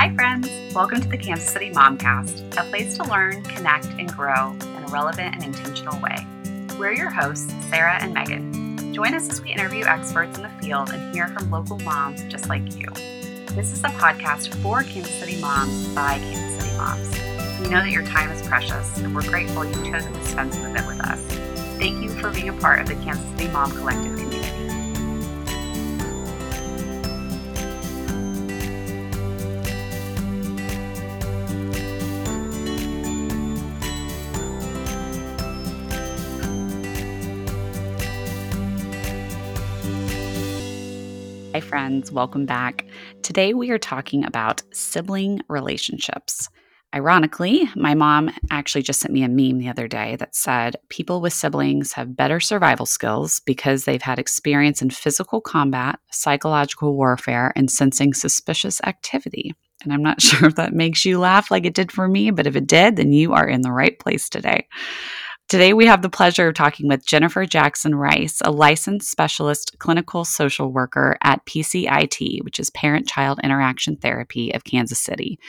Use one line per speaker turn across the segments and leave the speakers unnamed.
Hi, friends. Welcome to the Kansas City Momcast, a place to learn, connect, and grow in a relevant and intentional way. We're your hosts, Sarah and Megan. Join us as we interview experts in the field and hear from local moms just like you. This is a podcast for Kansas City moms by Kansas City moms. We know that your time is precious, and we're grateful you've chosen to spend some of it with us. Thank you for being a part of the Kansas City Mom Collective community. Friends. Welcome back. Today, we are talking about sibling relationships. Ironically, my mom actually just sent me a meme the other day that said people with siblings have better survival skills because they've had experience in physical combat, psychological warfare, and sensing suspicious activity. And I'm not sure if that makes you laugh like it did for me, but if it did, then you are in the right place today. Today, we have the pleasure of talking with Jennifer Jackson Rice, a licensed specialist clinical social worker at PCIT, which is Parent Child Interaction Therapy of Kansas City,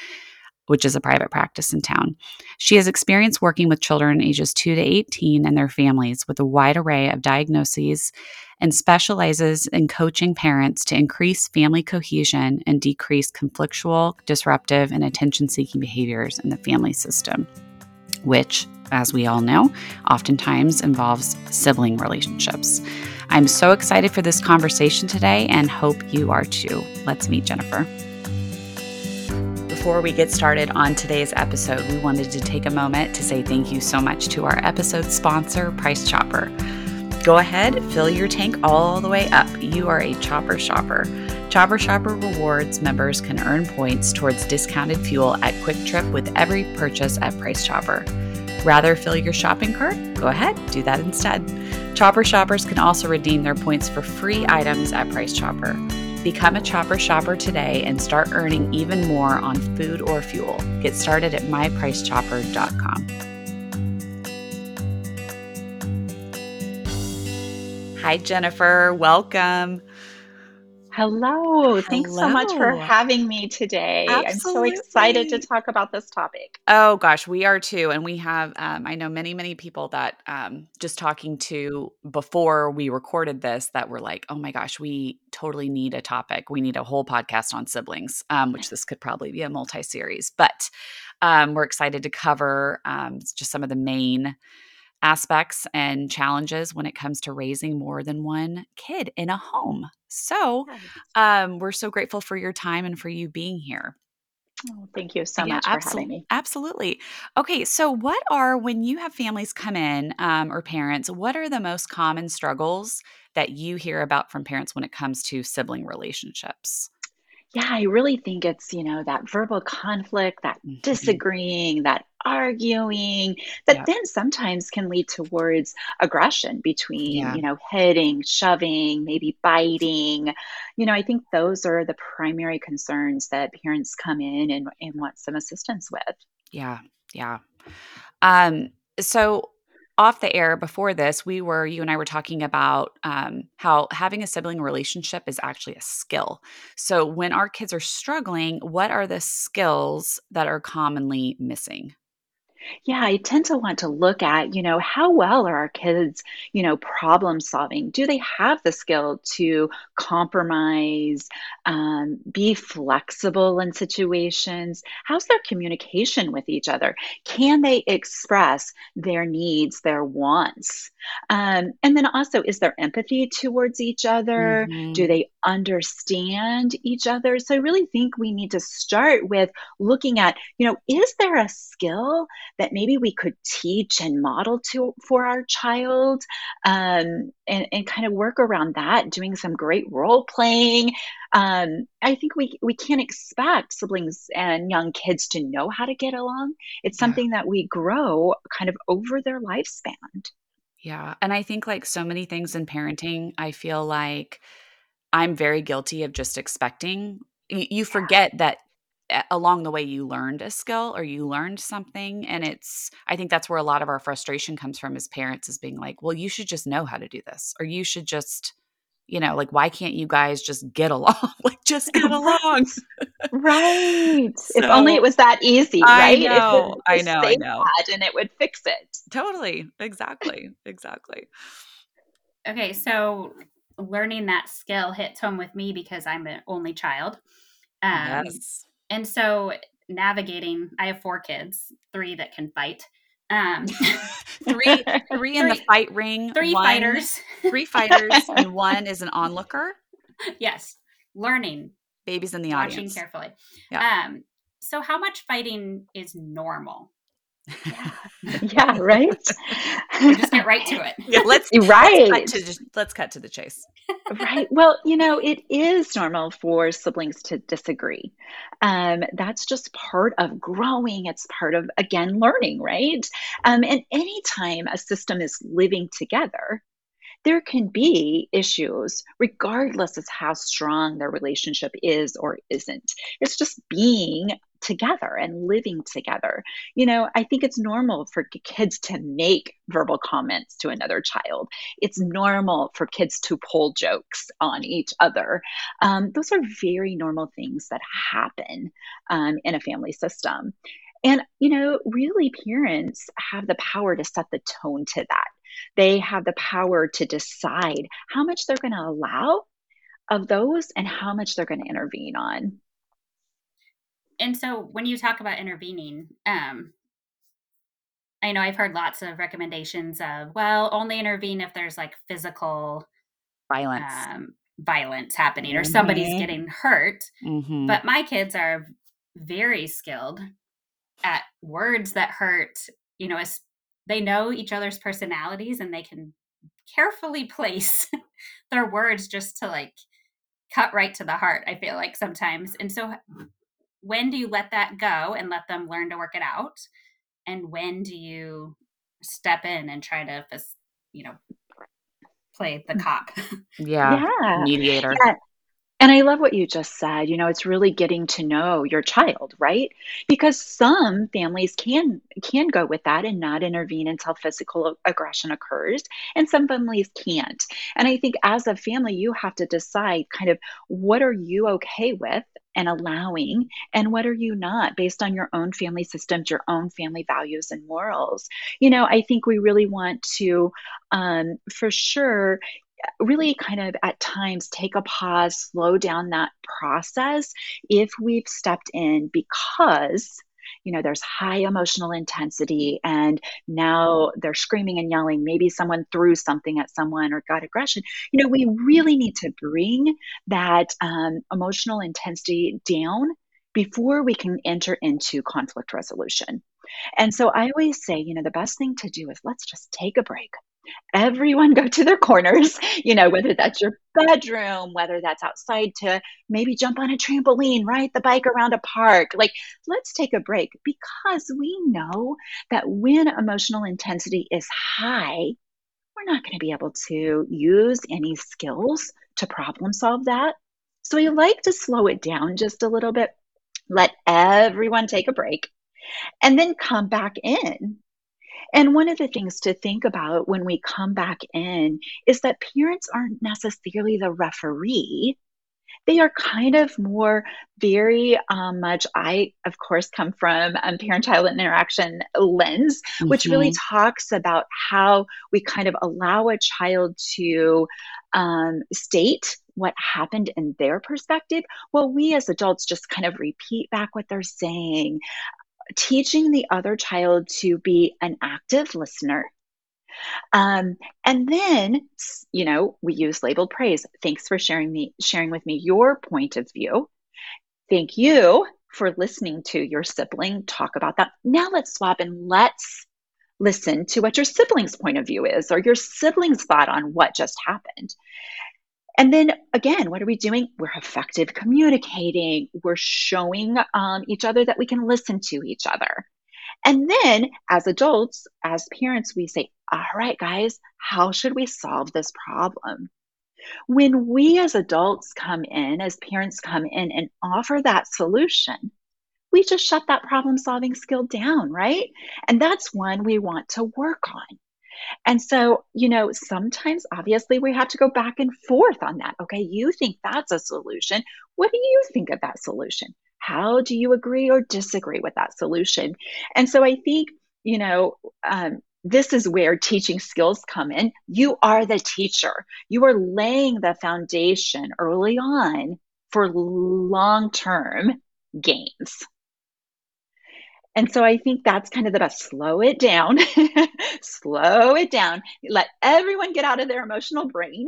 which is a private practice in town. She has experience working with children ages 2 to 18 and their families with a wide array of diagnoses and specializes in coaching parents to increase family cohesion and decrease conflictual, disruptive, and attention seeking behaviors in the family system, which as we all know, oftentimes involves sibling relationships. I'm so excited for this conversation today and hope you are too. Let's meet Jennifer. Before we get started on today's episode, we wanted to take a moment to say thank you so much to our episode sponsor, Price Chopper. Go ahead, fill your tank all the way up. You are a chopper shopper. Chopper Shopper Rewards members can earn points towards discounted fuel at QuikTrip with every purchase at Price Chopper. Rather fill your shopping cart? Go ahead, do that instead. Chopper shoppers can also redeem their points for free items at Price Chopper. Become a Chopper shopper today and start earning even more on food or fuel. Get started at mypricechopper.com. Hi, Jennifer. Welcome.
Hello. Thanks so much for having me today. I'm so excited to talk about this topic.
Oh gosh, we are too. And we have, um, I know many, many people that um, just talking to before we recorded this that were like, oh my gosh, we totally need a topic. We need a whole podcast on siblings, um, which this could probably be a multi series. But um, we're excited to cover um, just some of the main aspects and challenges when it comes to raising more than one kid in a home. So, um, we're so grateful for your time and for you being here.
Oh, thank you so yeah, much for having me.
Absolutely. Okay, so what are when you have families come in um, or parents? What are the most common struggles that you hear about from parents when it comes to sibling relationships?
Yeah, I really think it's, you know, that verbal conflict, that mm-hmm. disagreeing, that arguing, that then sometimes can lead towards aggression between, yeah. you know, hitting, shoving, maybe biting. You know, I think those are the primary concerns that parents come in and, and want some assistance with.
Yeah, yeah. Um, so off the air before this, we were, you and I were talking about um, how having a sibling relationship is actually a skill. So, when our kids are struggling, what are the skills that are commonly missing?
Yeah, I tend to want to look at, you know, how well are our kids, you know, problem solving? Do they have the skill to compromise, um, be flexible in situations? How's their communication with each other? Can they express their needs, their wants? Um, and then also, is there empathy towards each other? Mm-hmm. Do they understand each other? So I really think we need to start with looking at, you know, is there a skill that maybe we could teach and model to for our child um, and, and kind of work around that, doing some great role playing. Um, I think we, we can't expect siblings and young kids to know how to get along. It's something yeah. that we grow kind of over their lifespan.
Yeah. And I think, like so many things in parenting, I feel like I'm very guilty of just expecting. You, you forget that along the way you learned a skill or you learned something and it's i think that's where a lot of our frustration comes from as parents is being like well you should just know how to do this or you should just you know like why can't you guys just get along like just get along
Right. If only it was that easy, right? If
know, I know, I know.
and it would fix it.
Totally. Exactly. Exactly.
Okay, so learning that skill hits home with me because I'm an only child. Um,
Yes.
And so navigating, I have four kids, three that can fight. Um,
3 3 in the fight ring,
three
1
fighters.
3 fighters, and 1 is an onlooker.
yes, learning,
Babies in the
watching
audience.
Watching carefully.
Yeah.
Um, so how much fighting is normal?
Yeah. Yeah, right?
Just get right to it.
Yeah, let's let's
Right.
cut to just let's cut to the chase.
Right. Well, you know, it is normal for siblings to disagree. Um, that's just part of growing. It's part of, again, learning, right? Um, and anytime a system is living together, there can be issues regardless of how strong their relationship is or isn't. It's just being together and living together. You know, I think it's normal for kids to make verbal comments to another child. It's normal for kids to pull jokes on each other. Um, those are very normal things that happen um, in a family system. And, you know, really, parents have the power to set the tone to that. They have the power to decide how much they're going to allow of those and how much they're going to intervene on.
And so when you talk about intervening, um, I know I've heard lots of recommendations of, well, only intervene if there's like physical
Violence.
um, violence happening or somebody's
Mhm.
getting hurt.
Mhm.
But my kids are very skilled at words that hurt. You know, as they know each other's personalities and they can carefully place their words just to like cut right to the heart. I feel like sometimes. And so, when do you let that go and let them learn to work it out? And when do you step in and try to, you know, play the mm. cop?
yeah.
Yeah.
Mediator.
Yeah. And I love what you just said. You know, it's really getting to know your child, right? Because some families can can go with that and not intervene until physical aggression occurs, and some families can't. And I think as a family, you have to decide kind of what are you okay with and allowing and what are you not based on your own family systems, your own family values and morals. You know, I think we really want to um, for sure really kind of at times take a pause, slow down that process if we've stepped in because you know there's high emotional intensity and now they're screaming and yelling maybe someone threw something at someone or got aggression. You know we really need to bring that um, emotional intensity down before we can enter into conflict resolution. And so i always say you know the best thing to do is let's just take a break everyone go to their corners, you know, whether that's your bedroom, whether that's outside to maybe jump on a trampoline, ride the bike around a park. Like, let's take a break because we know that when emotional intensity is high, we're not going to be able to use any skills to problem solve that. So we like to slow it down just a little bit, let everyone take a break, and then come back in and one of the things to think about when we come back in is that parents aren't necessarily the referee. They are kind of more very um, much. I, of course, come from um, parent child interaction lens, which really
Mhm.
talks about how we kind of allow a child to um, state what happened in their perspective. Well, we as adults just kind of repeat back what they're saying teaching the other child to be an active listener. Um, and then, you know, we use labeled praise. Thanks for sharing me sharing with me your point of view. Thank you for listening to your sibling talk about that. Now let's swap and let's listen to what your sibling's point of view is or your sibling's thought on what just happened. And then again, what are we doing? We're effective communicating. We're showing um, each other that we can listen to each other. And then as adults, as parents, we say, all right, guys, how should we solve this problem? When we as adults come in, as parents come in and offer that solution, we just shut that problem solving skill down, right? And that's one we want to work on. And so, you know, sometimes obviously we have to go back and forth on that. Okay, you think that's a solution. What do you think of that solution? How do you agree or disagree with that solution? And so I think, you know, um, this is where teaching skills come in. You are the teacher. You are laying the foundation early on for long term gains. And so I think that's kind of the best. Slow it down, slow it down, let everyone get out of their emotional brain,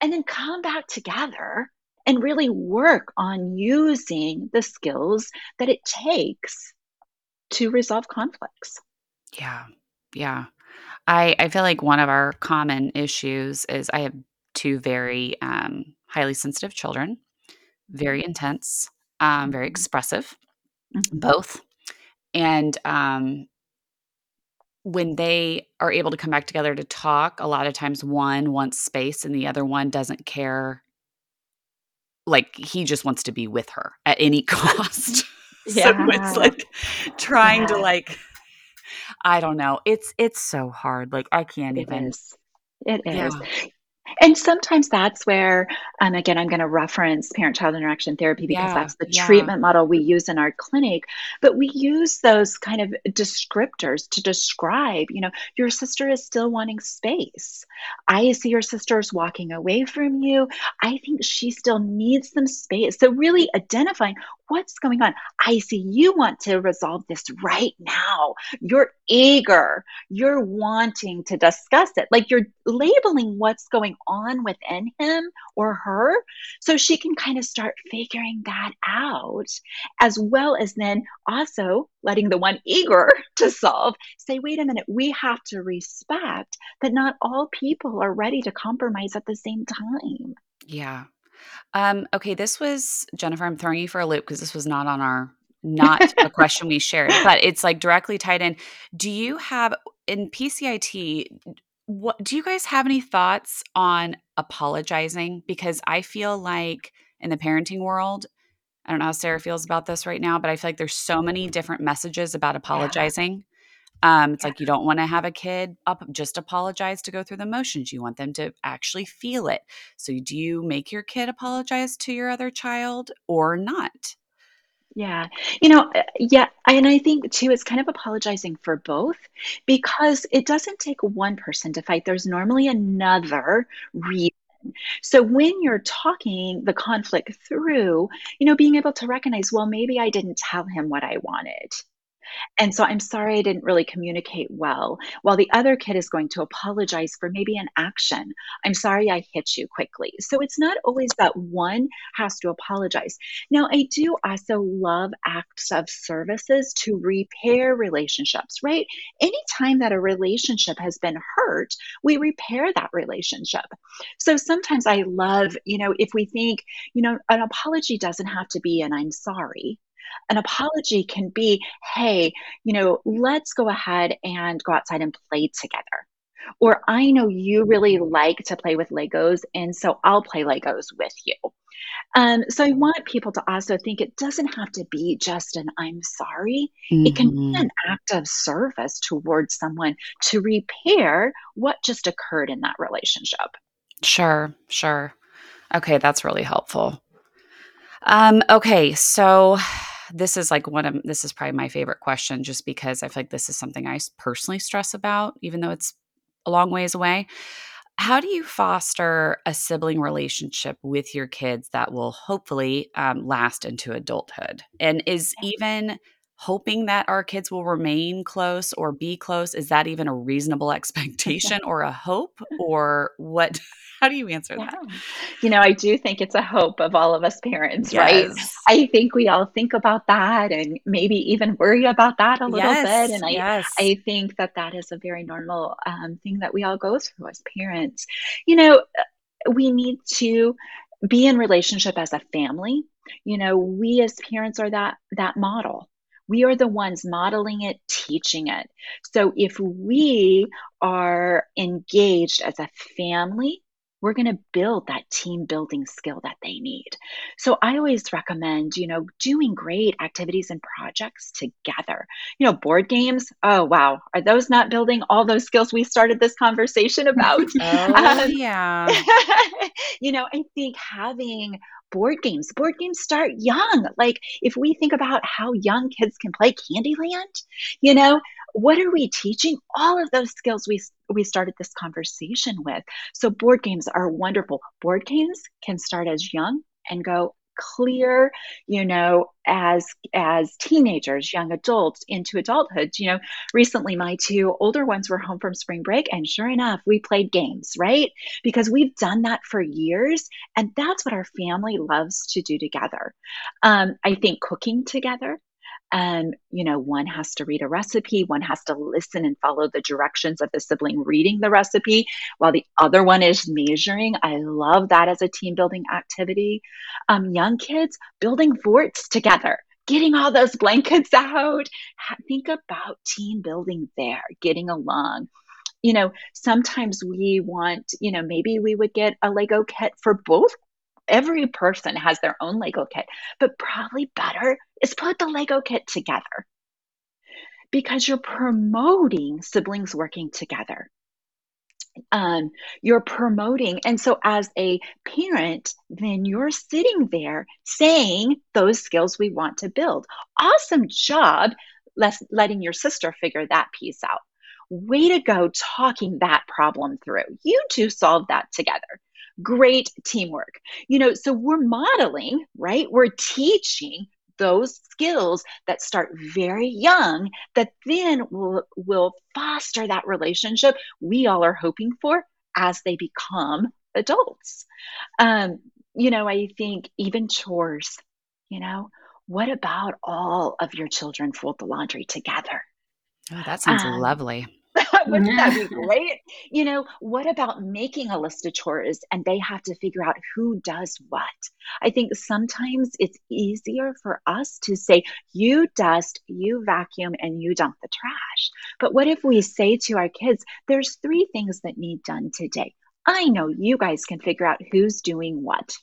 and then come back together and really work on using the skills that it takes to resolve conflicts.
Yeah. Yeah. I I feel like one of our common issues is I have 2 very, um, highly sensitive children, very intense, um, very
Mhm.
expressive,
Mhm.
both, and, um when they are able to come back together to talk, a lot of times one wants space and the other one doesn't care like, he just wants to be with her at any cost. So it's like trying to, like I don't know. It's it's so hard, like, I can't
It
even
is. It
Yeah.
And sometimes that's where and again, I'm gonna reference parent-child interaction therapy because
Yeah,
that's the
yeah.
treatment model we use in our clinic, but we use those kind of descriptors to describe, you know, "Your sister is still wanting space. I see your sister's walking away from you. I think she still needs some space." So really identifying what's going on. "I see you want to resolve this right now. You're eager. You're wanting to discuss it." Like, you're labeling what's going on within him or her so she can kinda start figuring that out, as well as then also letting the one eager to solve say, "Wait a minute, we have to respect that not all people are ready to compromise at the same time."
Yeah. Um, okay, this was Jennifer, I'm throwing you for a loop because this was not on our not a question we shared, but it's, like, directly tied in. Do you have in PCIT, what do you guys have any thoughts on apologizing? Because I feel like in the parenting world I don't know how Sarah feels about this right now, but I feel like there's so many different messages about apologizing. Um, it's
Yeah.
like you don't wanna have a kid up just apologize to go through the motions, you want them to actually feel it. So do you make your kid apologize to your other child or not?
Yeah. You know, uh, yeah, and I think too it's kind of apologizing for both because it doesn't take one person to fight, there's normally another reason. So when you're talking the conflict through, you know, being able to recognize, "Well, maybe I didn't tell him what I wanted. And so I'm sorry I didn't really communicate well." While the other kid is going to apologize for maybe an action, "I'm sorry I hit you quickly." So it's not always that one has to apologize. Now, I do also love acts of services to repair relationships, right? Anytime that a relationship has been hurt, we repair that relationship. So sometimes I love, you know, if we think, you know, an apology doesn't have to be an "I'm sorry." An apology can be, "Hey, you know, let's go ahead and go outside and play together." Or, "I know you really like to play with Legos, and so I'll play Legos with you." Um, so I want people to also think it doesn't have to be just an "I'm sorry." It can be an act of service towards someone to repair what just occurred in that relationship.
Sure, sure. Okay, that's really helpful. Um, okay, so this is, like, one of this is probably my favorite question just because I feel like this is something I personally stress about even though it's a long ways away. How do you foster a sibling relationship with your kids that will hopefully, um, last into adulthood? And is even hoping that our kids will remain close or be close, is that even a reasonable expectation or a hope? Or what how do you answer
Yeah.
that?
You know, I do think it's a hope of all of us parents, right? I think we all think about that and maybe even worry about that a little bit, and I
yes.
I think that that is a very normal, um, thing that we all go through as parents. You know, uh, we need to be in relationship as a family. You know, we as parents are that that model. We are the ones modeling it, teaching it. So if we are engaged as a family, we're gonna build that team building skill that they need. So I always recommend, you know, doing great activities and projects together. You know, board games, oh, wow. Are those not building all those skills we started this conversation about?
Oh,
Um,
yeah.
you know, I think having board games. Board games start young. Like if we think about how young kids can play Candyland, you know, what are we teaching? All of those skills we we started this conversation with. So board games are wonderful. Board games can start as young and go clear you know as as teenagers young adults into adulthood. You know recently my two older ones were home from spring break and sure enough we played games right? Because we've done that for years and that's what our family loves to do together. Um, i think cooking together and you know one has to read a recipe one has to listen and follow the directions of the sibling reading the recipe while the other one is measuring. I love that as a team building activity. Um, young kids building forts together getting all those blankets out. Think about team building there getting along. You know sometimes we want you know maybe we would get a lego kit for both every person has their own Lego kit, but probably better is put the Lego kit together because you're promoting siblings working together. Um, you're promoting, and so as a parent, then you're sitting there saying those skills we want to build. Awesome job, letting your sister figure that piece out. Way to go talking that problem through. You two solve that together great teamwork. You know, so we're modeling, right? We're teaching those skills that start very young that then will will foster that relationship we all are hoping for as they become adults. Um, you know, I think even chores, you know, what about all of your children fold the laundry together?
Oh, that sounds um, lovely.
Wouldn't that be great? You know, what about making a list of chores and they have to figure out who does what? I think sometimes it's easier for us to say, you dust, you vacuum, and you dump the trash. But what if we say to our kids, there's three things that need done today? I know you guys can figure out who's doing what.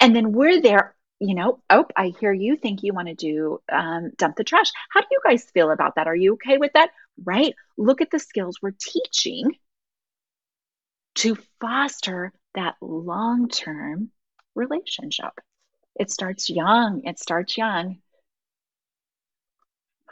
And then we're there you know, oh, I hear you think you want to do um, dump the trash. How do you guys feel about that? Are you okay with that? Right? Look at the skills we're teaching to foster that long term relationship. It starts young. It starts young.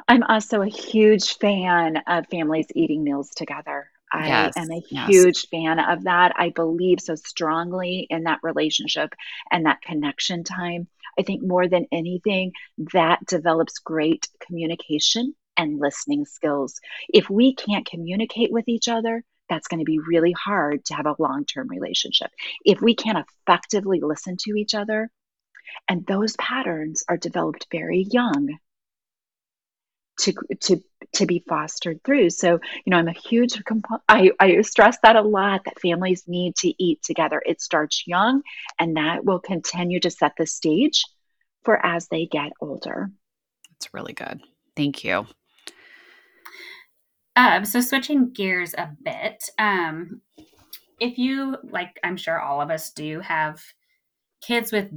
I'm also a huge fan of families eating meals together. I yes, am a yes. huge fan of that. I believe so strongly in that relationship and that connection time. I think more than anything, that develops great communication and listening skills. If we can't communicate with each other, that's going to be really hard to have a long term relationship. If we can't effectively listen to each other, and those patterns are developed very young to to to be fostered through. So, you know, I'm a huge comp- I, I stress that a lot that families need to eat together. It starts young and that will continue to set the stage for as they get older.
That's really good. Thank you.
Um, so switching gears a bit, um, if you like, I'm sure all of us do have kids with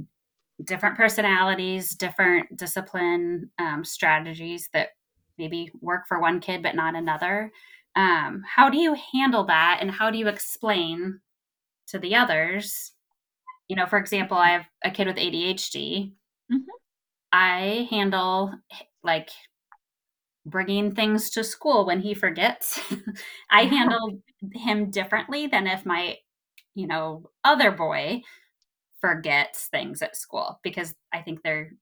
different personalities, different discipline um, strategies that maybe work for one kid but not another. Um, how do you handle that, and how do you explain to the others? You know, for example, I have a kid with ADHD. Mm-hmm. I handle like bringing things to school when he forgets. I handle him differently than if my, you know, other boy forgets things at school because I think they're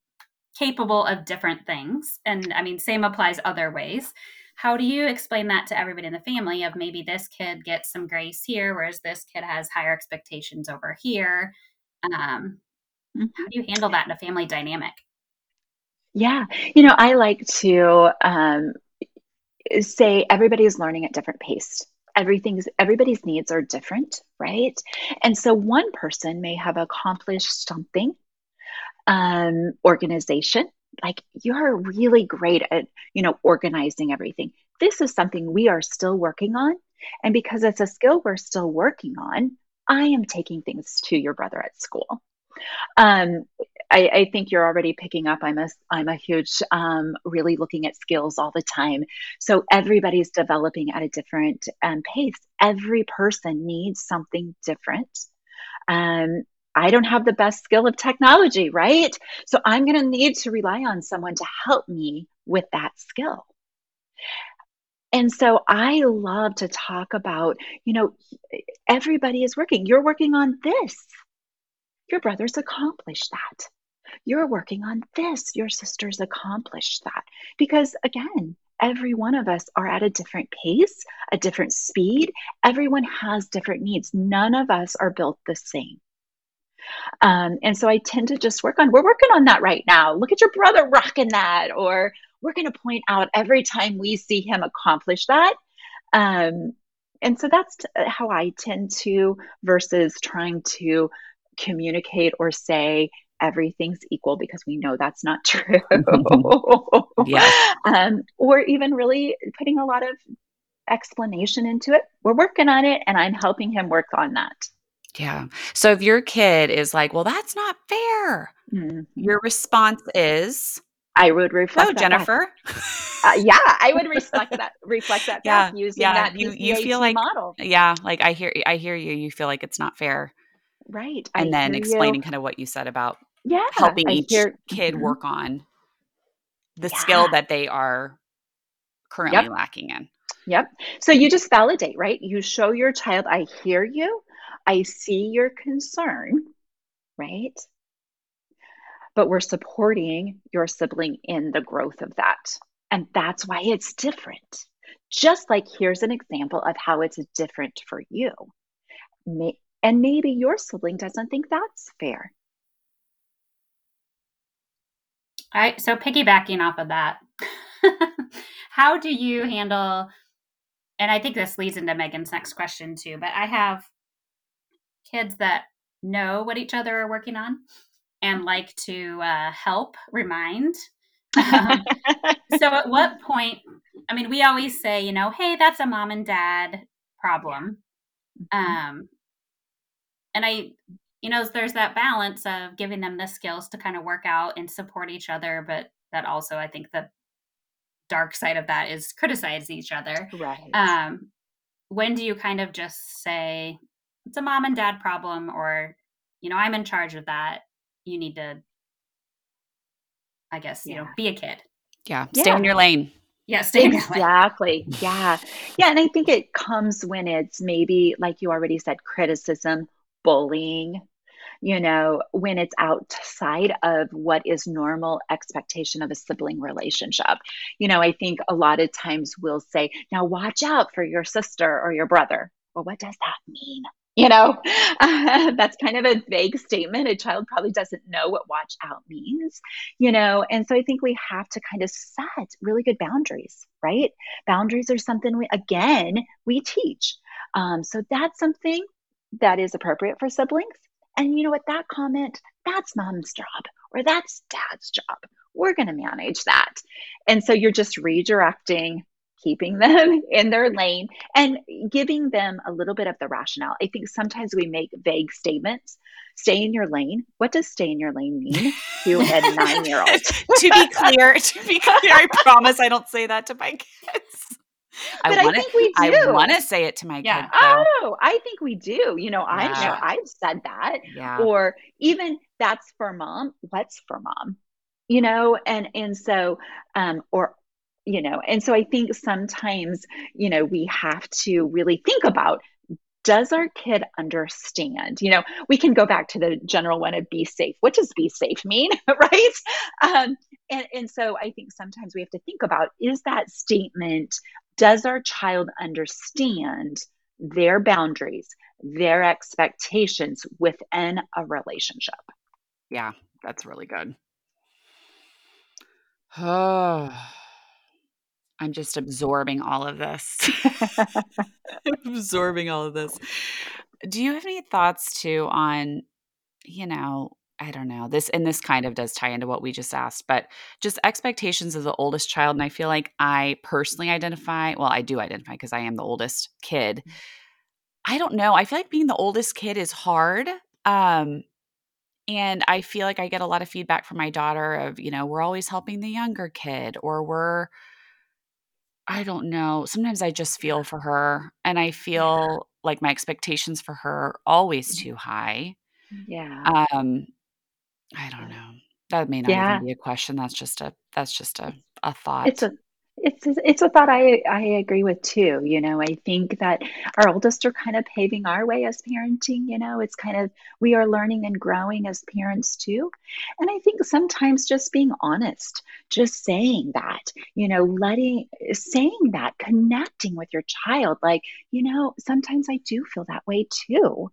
capable of different things. And I mean, same applies other ways. How do you explain that to everybody in the family of maybe this kid gets some grace here, whereas this kid has higher expectations over here? Um, mm-hmm. How do you handle that in a family dynamic?
Yeah, you know, I like to um, say everybody is learning at different pace. Everything's everybody's needs are different right? And so one person may have accomplished something um, organization like you're really great at you know organizing everything. This is something we are still working on and because it's a skill we're still working on i am taking things to your brother at school. Um, I, I, think you're already picking up. I'm a I'm a huge um, really looking at skills all the time. So everybody's developing at a different um, pace. Every person needs something different. Um, I don't have the best skill of technology, right? So I'm going to need to rely on someone to help me with that skill. And so I love to talk about, you know, everybody is working. You're working on this. Your brother's accomplished that. You're working on this. Your sister's accomplished that. Because again, every one of us are at a different pace, a different speed. Everyone has different needs. None of us are built the same. Um, and so I tend to just work on, we're working on that right now. Look at your brother rocking that. Or we're going to point out every time we see him accomplish that. Um, and so that's how I tend to, versus trying to communicate or say, everything's equal because we know that's not true.
yeah.
Um, or even really putting a lot of explanation into it. We're working on it, and I'm helping him work on that.
Yeah. So if your kid is like, well, that's not fair, mm-hmm. your response is,
I would reflect.
Oh, Jennifer.
uh, yeah, I would reflect that. Reflect that yeah, using yeah. that.
You you feel like model. Yeah, like I hear I hear you. You feel like it's not fair,
right?
And
I
then explaining you. kind of what you said about
yeah,
helping I each hear, kid mm-hmm. work on the yeah. skill that they are currently yep. lacking in.
Yep. So you just validate, right? You show your child, I hear you. I see your concern, right? But we're supporting your sibling in the growth of that. And that's why it's different. Just like here's an example of how it's different for you. And maybe your sibling doesn't think that's fair.
I so piggybacking off of that, how do you handle and I think this leads into Megan's next question too, but I have kids that know what each other are working on and like to uh, help remind. Um, so, at what point? I mean, we always say, you know, hey, that's a mom and dad problem. Mm-hmm. Um, and I, you know, there's that balance of giving them the skills to kind of work out and support each other, but that also, I think, the dark side of that is criticize each other.
Right.
Um, when do you kind of just say, it's a mom and dad problem or you know i'm in charge of that you need to i guess you yeah. know be a kid
yeah stay yeah. in your lane
yeah stay
exactly yeah yeah and i think it comes when it's maybe like you already said criticism bullying you know when it's outside of what is normal expectation of a sibling relationship. You know i think a lot of times we'll say now watch out for your sister or your brother. Well what does that mean? You know uh, that's kind of a vague statement. A child probably doesn't know what watch out means you know? And so i think we have to kind of set really good boundaries right? Boundaries are something we again we teach. Um, so that's something that is appropriate for siblings and you know what that comment that's mom's job or that's dad's job we're going to manage that and so you're just redirecting keeping them in their lane and giving them a little bit of the rationale. I think sometimes we make vague statements. Stay in your lane. What does stay in your lane mean to a nine year old?
to be clear, to be clear, I promise I don't say that to my kids.
But I, wanna, I think we do.
I want to say it to my yeah.
kids. Oh, I think we do. You know, I know I've said that.
Yeah.
Or even that's for mom. What's for mom? You know, and and so um, or you know and so i think sometimes you know we have to really think about does our kid understand? You know we can go back to the general one of be safe. What does be safe mean? Right? Um, and, and so i think sometimes we have to think about is that statement does our child understand their boundaries their expectations within a relationship?
Yeah that's really good. Oh I'm just absorbing all of this. absorbing all of this. Do you have any thoughts too on, you know, I don't know, this and this kind of does tie into what we just asked, but just expectations of the oldest child. And I feel like I personally identify, well, I do identify because I am the oldest kid. Mm. I don't know. I feel like being the oldest kid is hard. Um, and I feel like I get a lot of feedback from my daughter of, you know, we're always helping the younger kid or we're, I don't know. Sometimes I just feel for her and I feel like my expectations for her are always mm-hmm. too high.
Yeah.
Um, I don't know. That may not
Yeah.
even be a question. That's just a that's just a a thought.
it's a it's it's a thought I I agree with too, you know, I think that our oldest are kind of paving our way as parenting, you know, it's kind of we are learning and growing as parents too. And I think sometimes just being honest, just saying that, you know, letting saying that, connecting with your child, like, you know, sometimes I do feel that way too.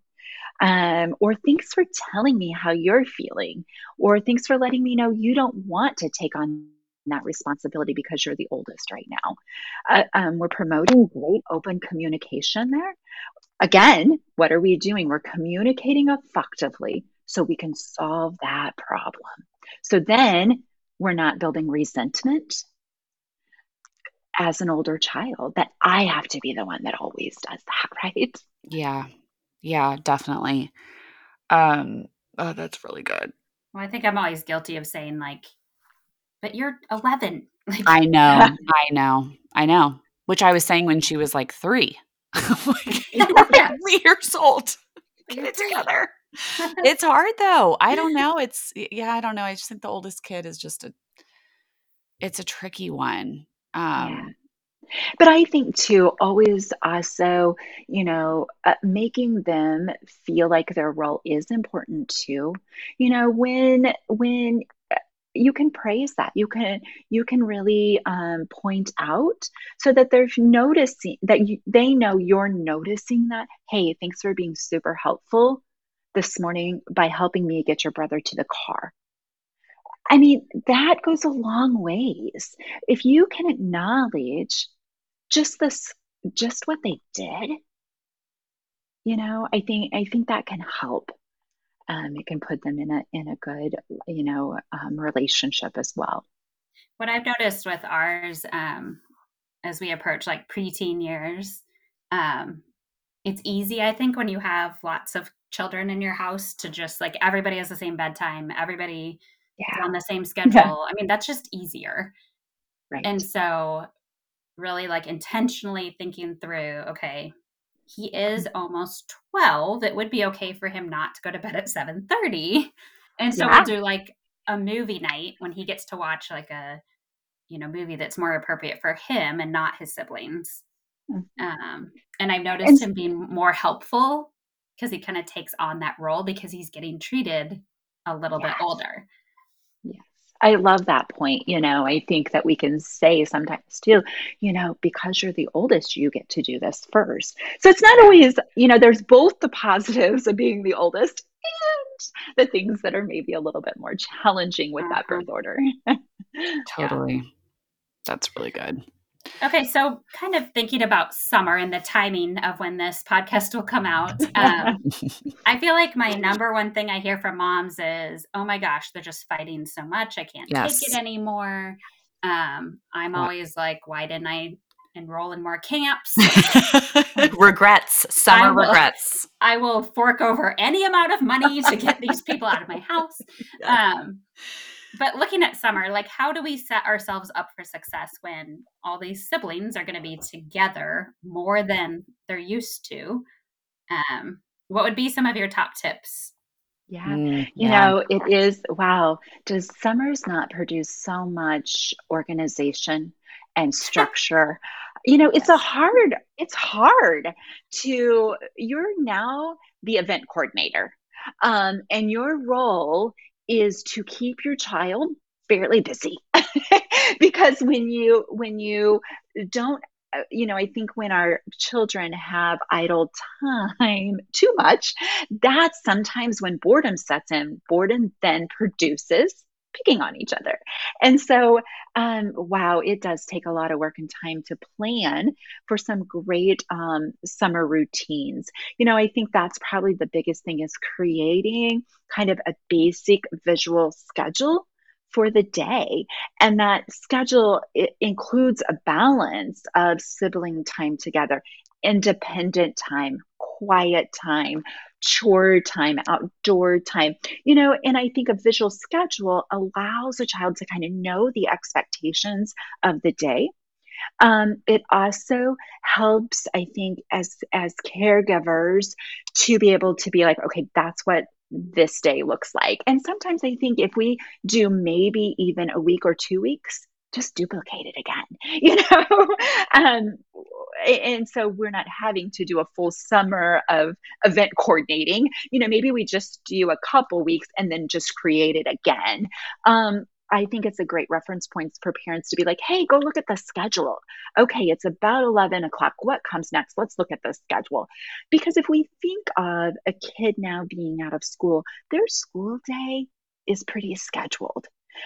Um, or thanks for telling me how you're feeling, or thanks for letting me know you don't want to take on that responsibility because you're the oldest right now. Uh, um, we're promoting great open communication there. Again, what are we doing? We're communicating effectively so we can solve that problem. So then we're not building resentment as an older child that I have to be the one that always does that, right?
Yeah. Yeah, definitely. Um, oh, that's really good.
Well, I think I'm always guilty of saying like, "But you're 11." Like,
I know. I know. I know. Which I was saying when she was like 3. like, 3 years old. Get it together. It's hard though. I don't know. It's yeah, I don't know. I just think the oldest kid is just a it's a tricky one.
Yeah.
Um,
But I think too, always also, you know, uh, making them feel like their role is important too. You know, when when you can praise that, you can you can really um, point out so that they're noticing that you, they know you're noticing that. Hey, thanks for being super helpful this morning by helping me get your brother to the car. I mean, that goes a long ways. If you can acknowledge just this just what they did, you know, I think I think that can help. Um, it can put them in a in a good, you know, um, relationship as well.
What I've noticed with ours, um, as we approach like preteen years, um, it's easy, I think, when you have lots of children in your house to just like everybody has the same bedtime, everybody is
Yeah.
on the same
Yeah.
schedule. I mean, that's just easier. And so, really, like intentionally thinking through, okay, he is almost 12. It would be okay for him not to go to bed at 7:30. And so we'll do like a movie night when he gets to watch like a, you know, movie that's more appropriate for him and not his siblings.
Mhm.
Um, and I've
And
noticed him being more helpful because he kind of takes on that role because he's getting treated a little bit older.
I love that point. You know, I think that we can say sometimes too, you know, because you're the oldest, you get to do this first. So it's not always, you know, there's both the positives of being the oldest and the things that are maybe a little bit more challenging with that
Uh-huh.
birth order.
Yeah.
totally. That's really good.
Okay, so kind of thinking about summer and the timing of when this podcast will come out. Um, I feel like my number one thing I hear from moms is, "Oh my gosh, they're just fighting so much. I can't take it anymore." Um, I'm
Yeah.
always like, "Why didn't I enroll in more camps?"
regrets.
I
Summer
will
regrets.
I will fork over any amount of money to get these people out of my house. Um, but looking at summer, like how do we set ourselves up for success when all these siblings are going to be together more than they're used to? Um, what would be some of your top tips?
Yeah.
Mm,
You
yeah.
know, it is, wow, does summers not produce so much organization and structure? You know, it's a hard, it's hard to, you're now the event coordinator. Um, and your role is to keep your child fairly busy. because when you when you don't you know, I think when our children have idle time too much, that's sometimes when boredom sets in. Boredom then produces picking on each other. And so, um, wow, it does take a lot of work and time to plan for some great um, summer routines. You know, I think that's probably the biggest thing is creating kind of a basic visual schedule for the day and that schedule includes a balance of sibling time together independent time quiet time chore time outdoor time you know and i think a visual schedule allows a child to kind of know the expectations of the day um, it also helps i think as as caregivers to be able to be like okay that's what this day looks like. And sometimes I think if we do maybe even a week or two weeks, just duplicate it again, you know? um, and so we're not having to do a full summer of event coordinating. You know, maybe we just do a couple weeks and then just create it again. Um, I think it's a great reference points for parents to be like, hey, go look at the schedule. Okay, it's about 11 o'clock. What comes next? Let's look at the schedule. Because if we think of a kid now being out of school, their school day is pretty scheduled.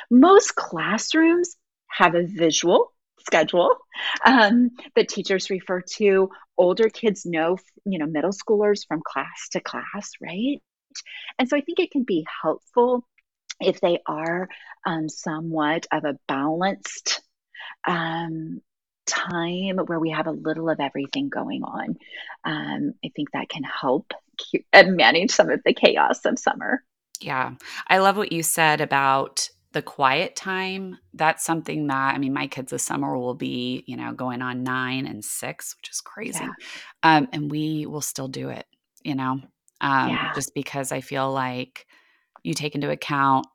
Most classrooms have a visual schedule um, that teachers refer to. Older kids know, you know, middle schoolers from class to class, right? And so I think it can be helpful if they are um, somewhat of a balanced um, time where we have a little of everything going on. Um, I think that can help manage some of the chaos of summer.
Yeah. I love what you said about the quiet time. That's something that, I mean, my kids this summer will be, you know, going on nine and six, which is crazy. Yeah. Um, and we will still do it, you know, um, yeah. just because I feel like you take into account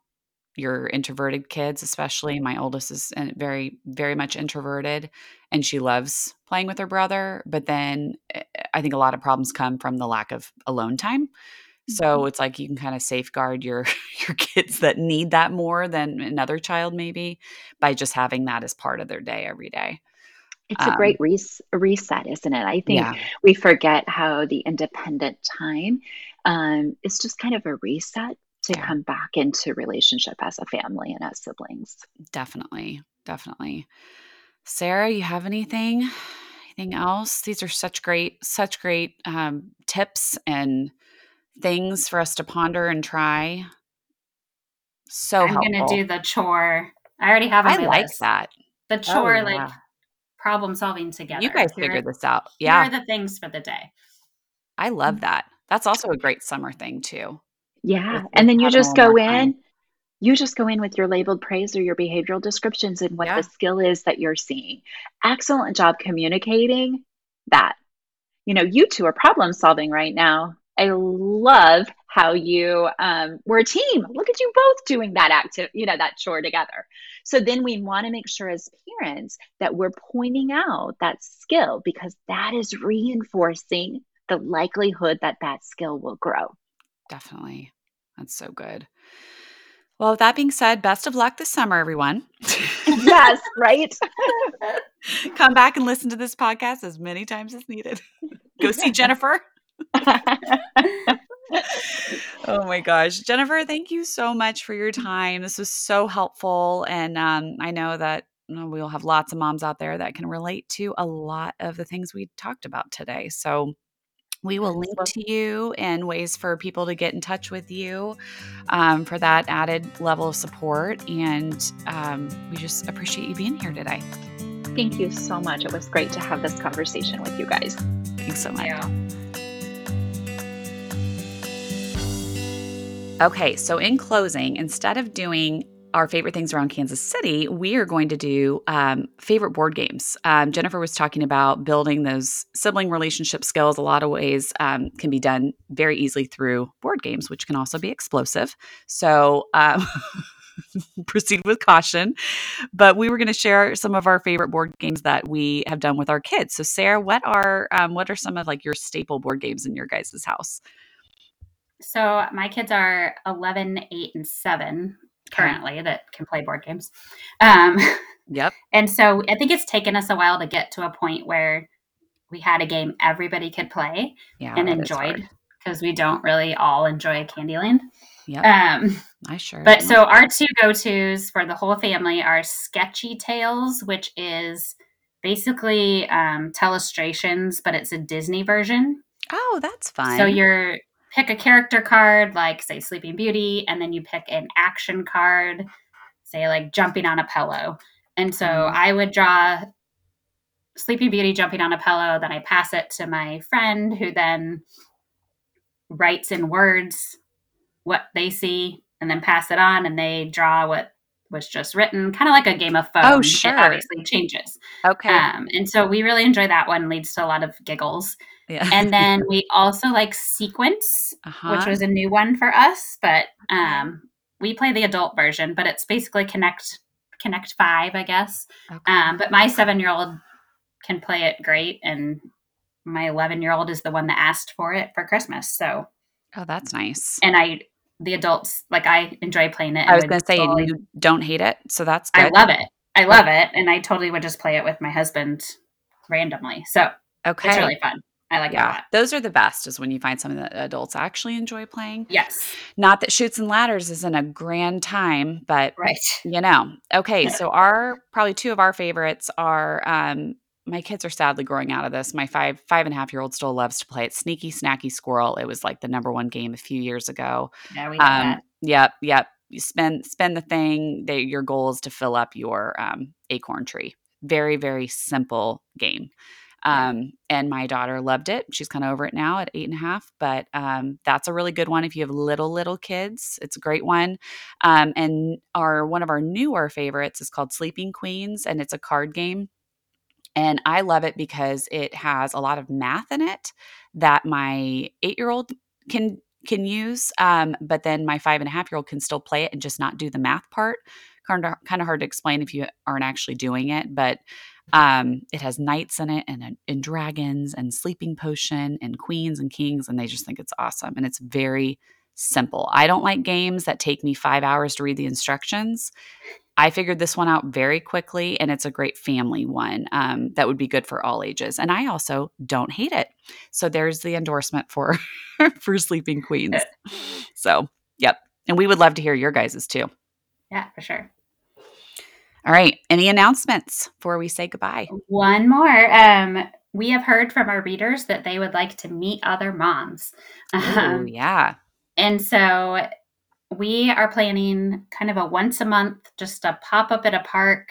your introverted kids, especially. My oldest is uh, very, very much introverted and she loves playing with her brother. But then eh, I think a lot of problems come from the lack of alone time. So mm-hmm. it's like you can kind of safeguard your your kids that need that more than another child maybe by just having that as part of their day every day.
It's um, a great res- reset, isn't it? I think yeah. we forget how the independent time um, is just kind of a reset to yeah. come back into relationship as a family and as siblings.
Definitely. Definitely. Sarah, you have anything? Anything else? These are such great, such great um, tips and things for us to ponder and try. So
I'm going to do the chore. I already have. I
like
list.
that.
The oh, chore, oh, yeah. like problem solving together.
You guys here, figured this out. Yeah.
Here are the things for the day.
I love that. That's also a great summer thing too.
Yeah. And then you just go in, time. you just go in with your labeled praise or your behavioral descriptions and what yeah. the skill is that you're seeing. Excellent job communicating that. You know, you two are problem solving right now. I love how you um, we're a team. Look at you both doing that active, you know, that chore together. So then we want to make sure as parents that we're pointing out that skill because that is reinforcing the likelihood that that skill will grow.
Definitely. That's so good. Well, with that being said, best of luck this summer, everyone.
yes, right.
Come back and listen to this podcast as many times as needed. Go see Jennifer. Oh my gosh. Jennifer, thank you so much for your time. This was so helpful. And um, I know that we'll have lots of moms out there that can relate to a lot of the things we talked about today. So we will link to you and ways for people to get in touch with you um, for that added level of support. And um, we just appreciate you being here today.
Thank you so much. It was great to have this conversation with you guys.
Thanks so much. Yeah. Okay, so in closing, instead of doing our favorite things around Kansas City, we are going to do um, favorite board games. Um, Jennifer was talking about building those sibling relationship skills. A lot of ways um, can be done very easily through board games, which can also be explosive. So um, proceed with caution. But we were going to share some of our favorite board games that we have done with our kids. So, Sarah, what are um, what are some of like your staple board games in your guys' house?
So my kids are 11, 8, and 7 currently that can play board games. Um,
yep.
And so I think it's taken us a while to get to a point where we had a game everybody could play yeah, and enjoyed because we don't really all enjoy Candyland.
Yeah. Um, I sure.
But so our two go tos for the whole family are Sketchy Tales, which is basically um, Telestrations, but it's a Disney version.
Oh, that's fun.
So you're pick a character card, like say Sleeping Beauty, and then you pick an action card, say like jumping on a pillow. And so mm-hmm. I would draw Sleeping Beauty jumping on a pillow, then I pass it to my friend who then writes in words what they see and then pass it on and they draw what was just written kind of like a game of phone.
Oh, sure.
It obviously changes.
Okay.
Um, and so we really enjoy that one. Leads to a lot of giggles.
Yeah.
And then we also like Sequence,
uh-huh.
which was a new one for us, but um, we play the adult version. But it's basically Connect Connect Five, I guess.
Okay.
Um, but my seven year old can play it great, and my eleven year old is the one that asked for it for Christmas. So,
oh, that's nice.
and I, the adults, like I enjoy playing it.
I was going to say
totally-
you don't hate it, so that's
I love it. I love it, and I totally would just play it with my husband randomly. So
Okay.
it's really fun. I like it
yeah, those are the best. Is when you find something that adults actually enjoy playing.
Yes,
Not that Chutes and Ladders isn't a grand time, but
right.
you know. Okay, so our probably two of our favorites are. um my kids are sadly growing out of this. My five five and a half year old still loves to play it. Sneaky Snacky Squirrel. It was like the number one game a few years ago.
Yeah, we
Um,
that.
yep, yep. You spend spend the thing. They, your goal is to fill up your um, acorn tree. Very very simple game. Um, and my daughter loved it. She's kind of over it now at eight and a half, but um, that's a really good one if you have little little kids. It's a great one. Um, and our one of our newer favorites is called Sleeping Queens, and it's a card game. And I love it because it has a lot of math in it that my eight year old can can use. Um, but then my five and a half year old can still play it and just not do the math part. Kind of kind of hard to explain if you aren't actually doing it, but um, it has knights in it and and dragons and sleeping potion and queens and kings, and they just think it's awesome. And it's very simple. I don't like games that take me five hours to read the instructions. I figured this one out very quickly, and it's a great family one um, that would be good for all ages. And I also don't hate it. So there's the endorsement for for Sleeping Queens. So, yep. And we would love to hear your guys's too.
Yeah, for sure.
All right. Any announcements before we say goodbye?
One more. Um, we have heard from our readers that they would like to meet other moms.
Oh,
Um,
yeah.
and so we are planning kind of a once a month, just a pop up at a park.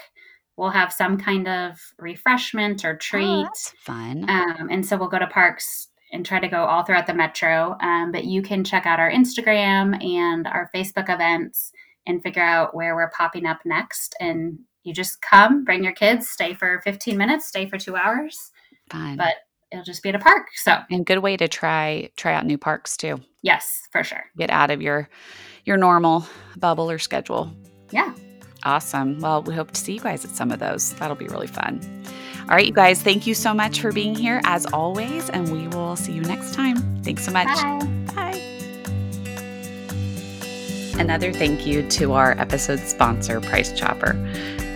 We'll have some kind of refreshment or
Oh,
treat.
that's fun.
Um, and so we'll go to parks and try to go all throughout the metro. Um, but you can check out our Instagram and our Facebook events and figure out where we're popping up next. And you just come, bring your kids, stay for 15 minutes, stay for two hours,
fun.
but it'll just be at a park. So,
and good way to try try out new parks too.
yes, for sure.
Get out of your your normal bubble or schedule.
Yeah.
Awesome. Well, we hope to see you guys at some of those. That'll be really fun. All right, you guys, thank you so much for being here as always, and we will see you next time. Thanks so much.
Bye.
Bye. Another thank you to our episode sponsor, Price Chopper.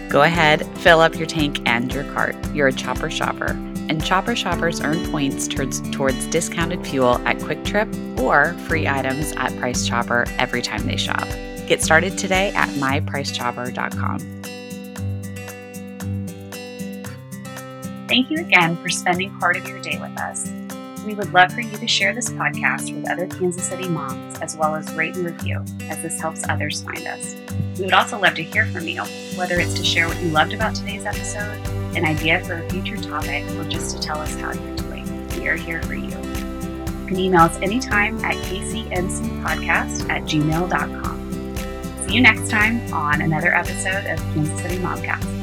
Go ahead, fill up your tank and your cart. You're a Chopper shopper, and Chopper shoppers earn points towards, towards discounted fuel at QuikTrip or free items at Price Chopper every time they shop. Get started today at mypricechopper.com. Thank you again for spending part of your day with us. We would love for you to share this podcast with other Kansas City moms, as well as rate and review, as this helps others find us. We would also love to hear from you, whether it's to share what you loved about today's episode, an idea for a future topic, or just to tell us how you're doing. We are here for you. You can email us anytime at kcncpodcast at gmail.com. See you next time on another episode of Kansas City Momcast.